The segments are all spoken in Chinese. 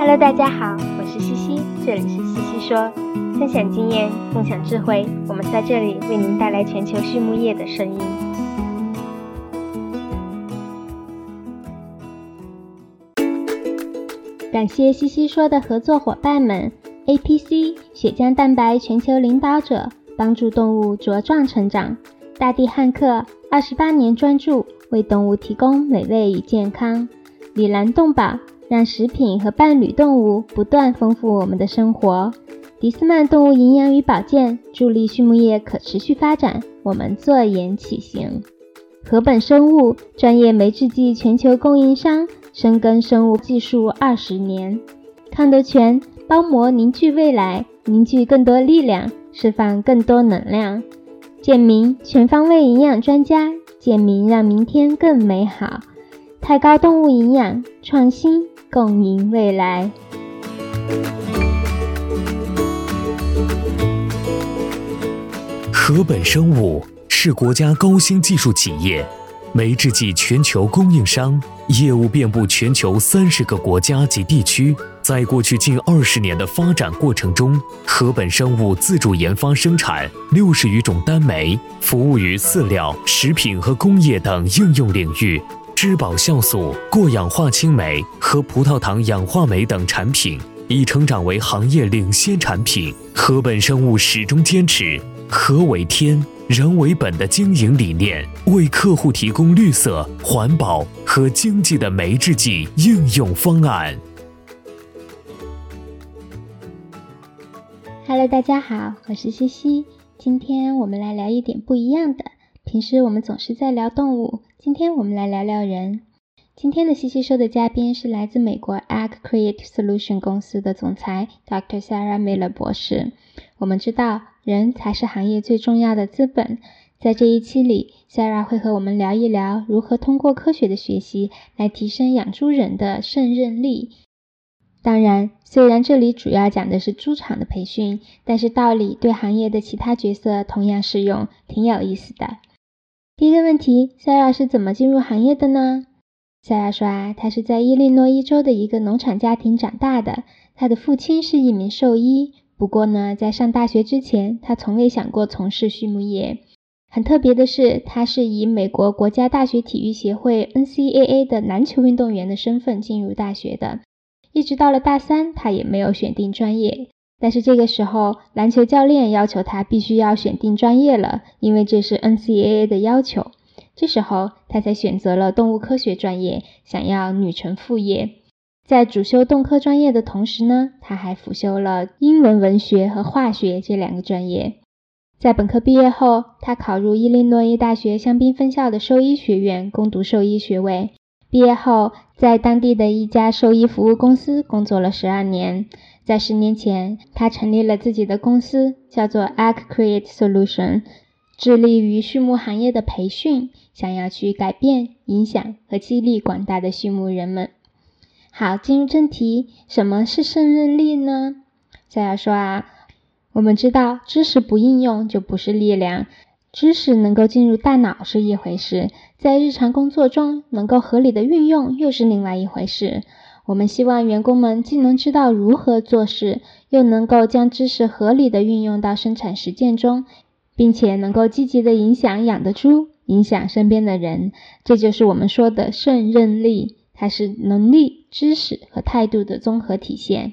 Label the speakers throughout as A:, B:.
A: Hello，大家好，我是西西，这里是西西说，分享经验，共享智慧，我们在这里为您带来全球畜牧业的声音。感谢西西说的合作伙伴们：APC 血浆蛋白全球领导者，帮助动物茁壮成长；大地汉克二十八年专注，为动物提供美味与健康；里兰动宝。让食品和伴侣动物不断丰富我们的生活。迪斯曼动物营养与保健助力畜牧业可持续发展，我们坐言起行。禾本生物专业酶制剂全球供应商，深耕生物技术二十年。康德全包膜凝聚未来，凝聚更多力量，释放更多能量。健明全方位营养专家，健明让明天更美好。太高动物营养创新。共赢未来。
B: 禾本生物是国家高新技术企业，酶制剂全球供应商，业务遍布全球三十个国家及地区。在过去近二十年的发展过程中，禾本生物自主研发生产六十余种单酶，服务于饲料、食品和工业等应用领域。质保酵素、过氧化氢酶和葡萄糖氧化酶等产品已成长为行业领先产品。禾本生物始终坚持“禾为天，人为本”的经营理念，为客户提供绿色、环保和经济的酶制剂应用方案。
A: Hello，大家好，我是西西，今天我们来聊一点不一样的。平时我们总是在聊动物。今天我们来聊聊人。今天的西西说的嘉宾是来自美国 Ag Create Solution 公司的总裁 Dr. Sarah Miller 博士。我们知道，人才是行业最重要的资本。在这一期里，Sarah 会和我们聊一聊如何通过科学的学习来提升养猪人的胜任力。当然，虽然这里主要讲的是猪场的培训，但是道理对行业的其他角色同样适用，挺有意思的。第一个问题，塞拉是怎么进入行业的呢？塞拉说啊，他是在伊利诺伊州的一个农场家庭长大的，他的父亲是一名兽医。不过呢，在上大学之前，他从未想过从事畜牧业。很特别的是，他是以美国国家大学体育协会 NCAA 的篮球运动员的身份进入大学的。一直到了大三，他也没有选定专业。但是这个时候，篮球教练要求他必须要选定专业了，因为这是 NCAA 的要求。这时候，他才选择了动物科学专业，想要女成副业。在主修动科专业的同时呢，他还辅修了英文文学和化学这两个专业。在本科毕业后，他考入伊利诺伊大学香槟分校的兽医学院攻读兽医学位。毕业后，在当地的一家兽医服务公司工作了十二年。在十年前，他成立了自己的公司，叫做 Ag Create Solution，致力于畜牧行业的培训，想要去改变、影响和激励广大的畜牧人们。好，进入正题，什么是胜任力呢？再要说啊，我们知道，知识不应用就不是力量，知识能够进入大脑是一回事，在日常工作中能够合理的运用又是另外一回事。我们希望员工们既能知道如何做事，又能够将知识合理的运用到生产实践中，并且能够积极的影响养的猪，影响身边的人。这就是我们说的胜任力，它是能力、知识和态度的综合体现。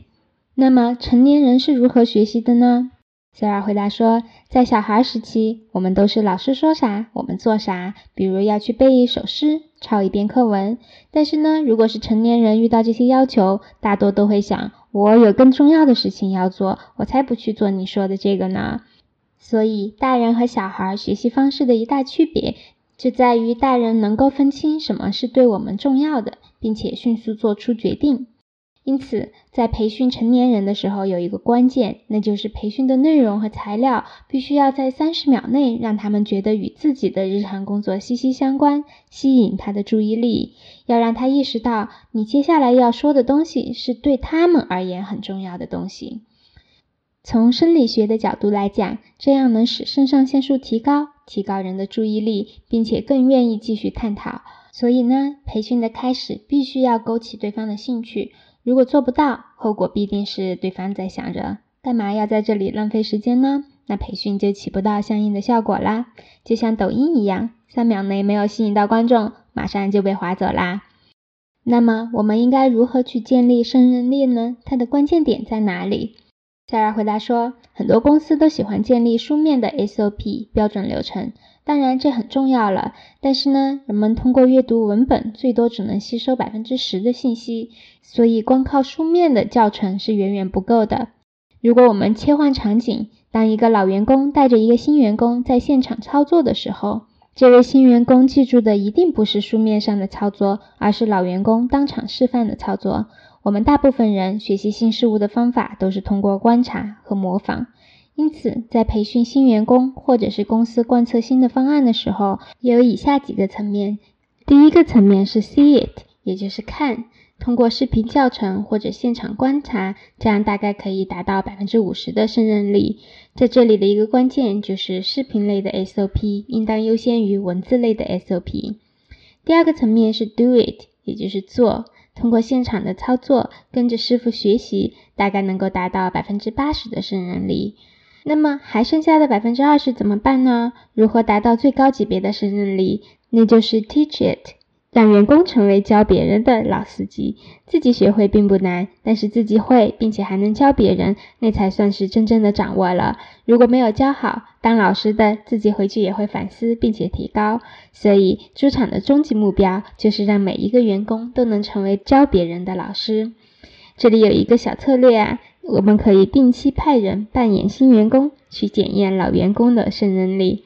A: 那么，成年人是如何学习的呢？塞尔回答说，在小孩时期，我们都是老师说啥，我们做啥。比如要去背一首诗，抄一遍课文。但是呢，如果是成年人遇到这些要求，大多都会想，我有更重要的事情要做，我才不去做你说的这个呢。所以，大人和小孩学习方式的一大区别，就在于大人能够分清什么是对我们重要的，并且迅速做出决定。因此，在培训成年人的时候，有一个关键，那就是培训的内容和材料必须要在三十秒内让他们觉得与自己的日常工作息息相关，吸引他的注意力，要让他意识到你接下来要说的东西是对他们而言很重要的东西。从生理学的角度来讲，这样能使肾上腺素提高，提高人的注意力，并且更愿意继续探讨。所以呢，培训的开始必须要勾起对方的兴趣。如果做不到，后果必定是对方在想着干嘛要在这里浪费时间呢？那培训就起不到相应的效果啦。就像抖音一样，三秒内没有吸引到观众，马上就被划走啦。那么我们应该如何去建立胜任力呢？它的关键点在哪里？塞尔回答说，很多公司都喜欢建立书面的 SOP 标准流程，当然这很重要了。但是呢，人们通过阅读文本最多只能吸收百分之十的信息，所以光靠书面的教程是远远不够的。如果我们切换场景，当一个老员工带着一个新员工在现场操作的时候，这位新员工记住的一定不是书面上的操作，而是老员工当场示范的操作。我们大部分人学习新事物的方法都是通过观察和模仿，因此在培训新员工或者是公司贯彻新的方案的时候，有以下几个层面。第一个层面是 see it，也就是看，通过视频教程或者现场观察，这样大概可以达到百分之五十的胜任力。在这里的一个关键就是视频类的 SOP 应当优先于文字类的 SOP。第二个层面是 do it，也就是做。通过现场的操作，跟着师傅学习，大概能够达到百分之八十的胜任力。那么还剩下的百分之二十怎么办呢？如何达到最高级别的胜任力？那就是 teach it。让员工成为教别人的老司机，自己学会并不难，但是自己会并且还能教别人，那才算是真正的掌握了。如果没有教好，当老师的自己回去也会反思并且提高。所以，猪场的终极目标就是让每一个员工都能成为教别人的老师。这里有一个小策略啊，我们可以定期派人扮演新员工，去检验老员工的胜任力。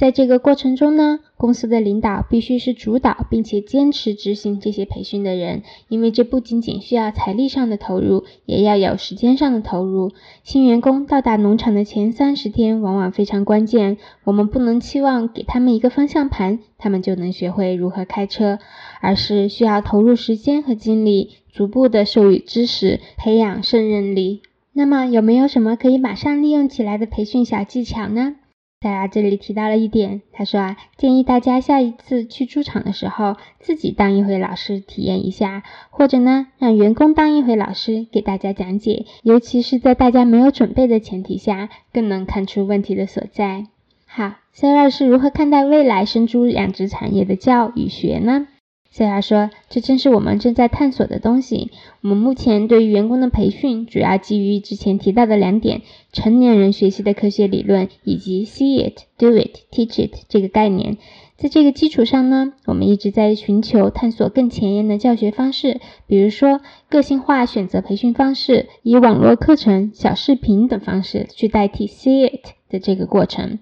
A: 在这个过程中呢，公司的领导必须是主导并且坚持执行这些培训的人，因为这不仅仅需要财力上的投入，也要有时间上的投入。新员工到达农场的前三十天往往非常关键，我们不能期望给他们一个方向盘，他们就能学会如何开车，而是需要投入时间和精力，逐步的授予知识，培养胜任力。那么有没有什么可以马上利用起来的培训小技巧呢？大家这里提到了一点，他说啊，建议大家下一次去猪场的时候，自己当一回老师体验一下，或者呢，让员工当一回老师给大家讲解，尤其是在大家没有准备的前提下，更能看出问题的所在。好，Sarah 是如何看待未来生猪养殖产业的教与学呢？塞尔说：“这正是我们正在探索的东西。我们目前对于员工的培训，主要基于之前提到的两点：成年人学习的科学理论，以及 see it, do it, teach it 这个概念。在这个基础上呢，我们一直在寻求探索更前沿的教学方式，比如说个性化选择培训方式，以网络课程、小视频等方式去代替 see it 的这个过程。”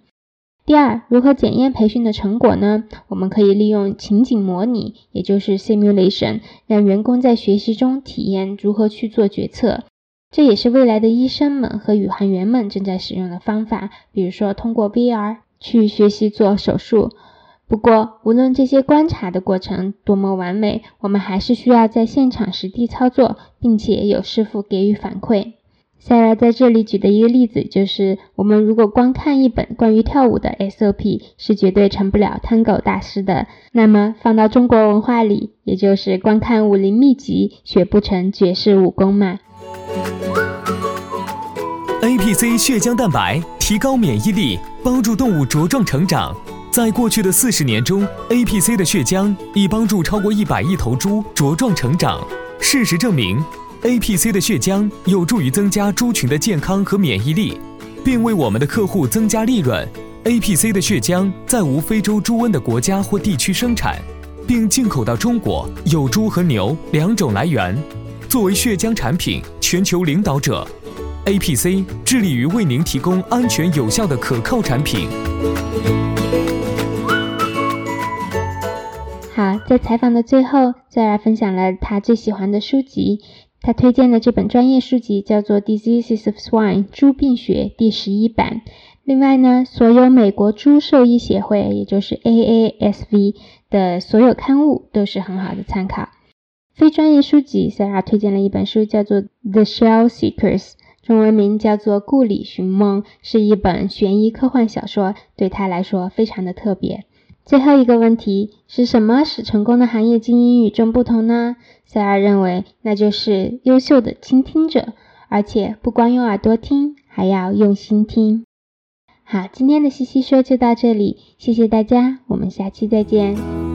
A: 第二，如何检验培训的成果呢？我们可以利用情景模拟，也就是 simulation，让员工在学习中体验如何去做决策。这也是未来的医生们和宇航员们正在使用的方法，比如说通过 VR 去学习做手术。不过，无论这些观察的过程多么完美，我们还是需要在现场实地操作，并且有师傅给予反馈。塞尔在这里举的一个例子就是，我们如果光看一本关于跳舞的 SOP，是绝对成不了 Tango 大师的。那么放到中国文化里，也就是光看武林秘籍，学不成绝世武功嘛。
B: APC 血浆蛋白提高免疫力，帮助动物茁壮成长。在过去的四十年中，APC 的血浆已帮助超过一百亿头猪茁壮成长。事实证明。APC 的血浆有助于增加猪群的健康和免疫力，并为我们的客户增加利润。APC 的血浆在无非洲猪瘟的国家或地区生产，并进口到中国，有猪和牛两种来源。作为血浆产品全球领导者，APC 致力于为您提供安全有效的可靠产品。
A: 好，在采访的最后，再来分享了他最喜欢的书籍。他推荐的这本专业书籍叫做《Diseases of Swine》猪病学第十一版。另外呢，所有美国猪兽医协会，也就是 AASV 的所有刊物都是很好的参考。非专业书籍，Sara 推荐了一本书，叫做《The Shell Seekers》，中文名叫做《故里寻梦》，是一本悬疑科幻小说，对他来说非常的特别。最后一个问题是什么使成功的行业精英与众不同呢？塞尔认为，那就是优秀的倾听者，而且不光用耳朵听，还要用心听。好，今天的西西说就到这里，谢谢大家，我们下期再见。